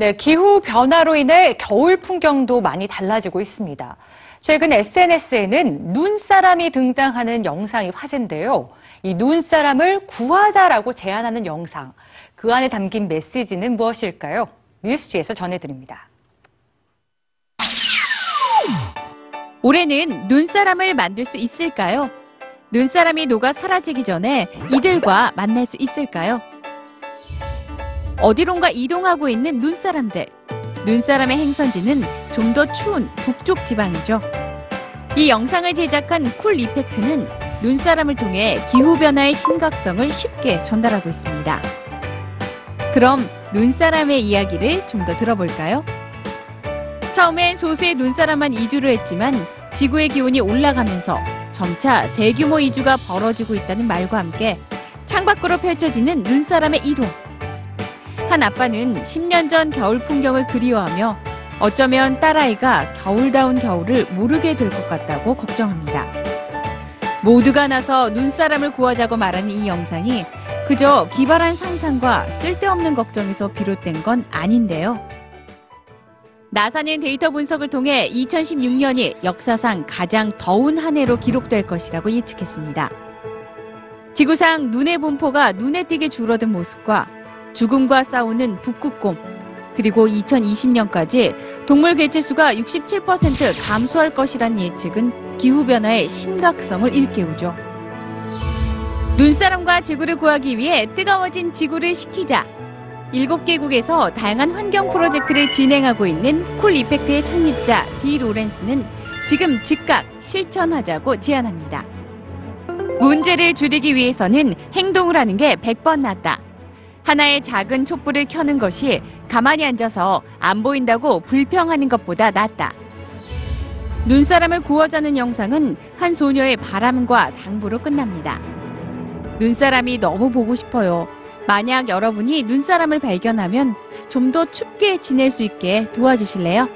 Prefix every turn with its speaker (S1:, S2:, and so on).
S1: 네, 기후 변화로 인해 겨울 풍경도 많이 달라지고 있습니다. 최근 SNS에는 눈사람이 등장하는 영상이 화제인데요. 이 눈사람을 구하자라고 제안하는 영상. 그 안에 담긴 메시지는 무엇일까요? 뉴스지에서 전해드립니다.
S2: 올해는 눈사람을 만들 수 있을까요? 눈사람이 녹아 사라지기 전에 이들과 만날 수 있을까요? 어디론가 이동하고 있는 눈사람들. 눈사람의 행선지는 좀 더 추운 북쪽 지방이죠. 이 영상을 제작한 쿨 이펙트는 눈사람을 통해 기후변화의 심각성을 쉽게 전달하고 있습니다. 그럼 눈사람의 이야기를 좀 더 들어볼까요? 처음엔 소수의 눈사람만 이주를 했지만 지구의 기온이 올라가면서 점차 대규모 이주가 벌어지고 있다는 말과 함께 창밖으로 펼쳐지는 눈사람의 이동. 한 아빠는 10년 전 겨울 풍경을 그리워하며 어쩌면 딸아이가 겨울다운 겨울을 모르게 될 것 같다고 걱정합니다. 모두가 나서 눈사람을 구하자고 말하는 이 영상이 그저 기발한 상상과 쓸데없는 걱정에서 비롯된 건 아닌데요. 나사는 데이터 분석을 통해 2016년이 역사상 가장 더운 한 해로 기록될 것이라고 예측했습니다. 지구상 눈의 분포가 눈에 띄게 줄어든 모습과 죽음과 싸우는 북극곰, 그리고 2020년까지 동물 개체수가 67% 감소할 것이란 예측은 기후변화의 심각성을 일깨우죠. 눈사람과 지구를 구하기 위해 뜨거워진 지구를 식히자. 7개국에서 다양한 환경 프로젝트를 진행하고 있는 Cool Effect의 창립자 디 로렌스는 지금 즉각 실천하자고 제안합니다. 문제를 줄이기 위해서는 행동을 하는 게 100번 낫다. 하나의 작은 촛불을 켜는 것이 가만히 앉아서 안 보인다고 불평하는 것보다 낫다. 눈사람을 구워자는 영상은 한 소녀의 바람과 당부로 끝납니다. 눈사람이 너무 보고 싶어요. 만약 여러분이 눈사람을 발견하면 좀 더 춥게 지낼 수 있게 도와주실래요?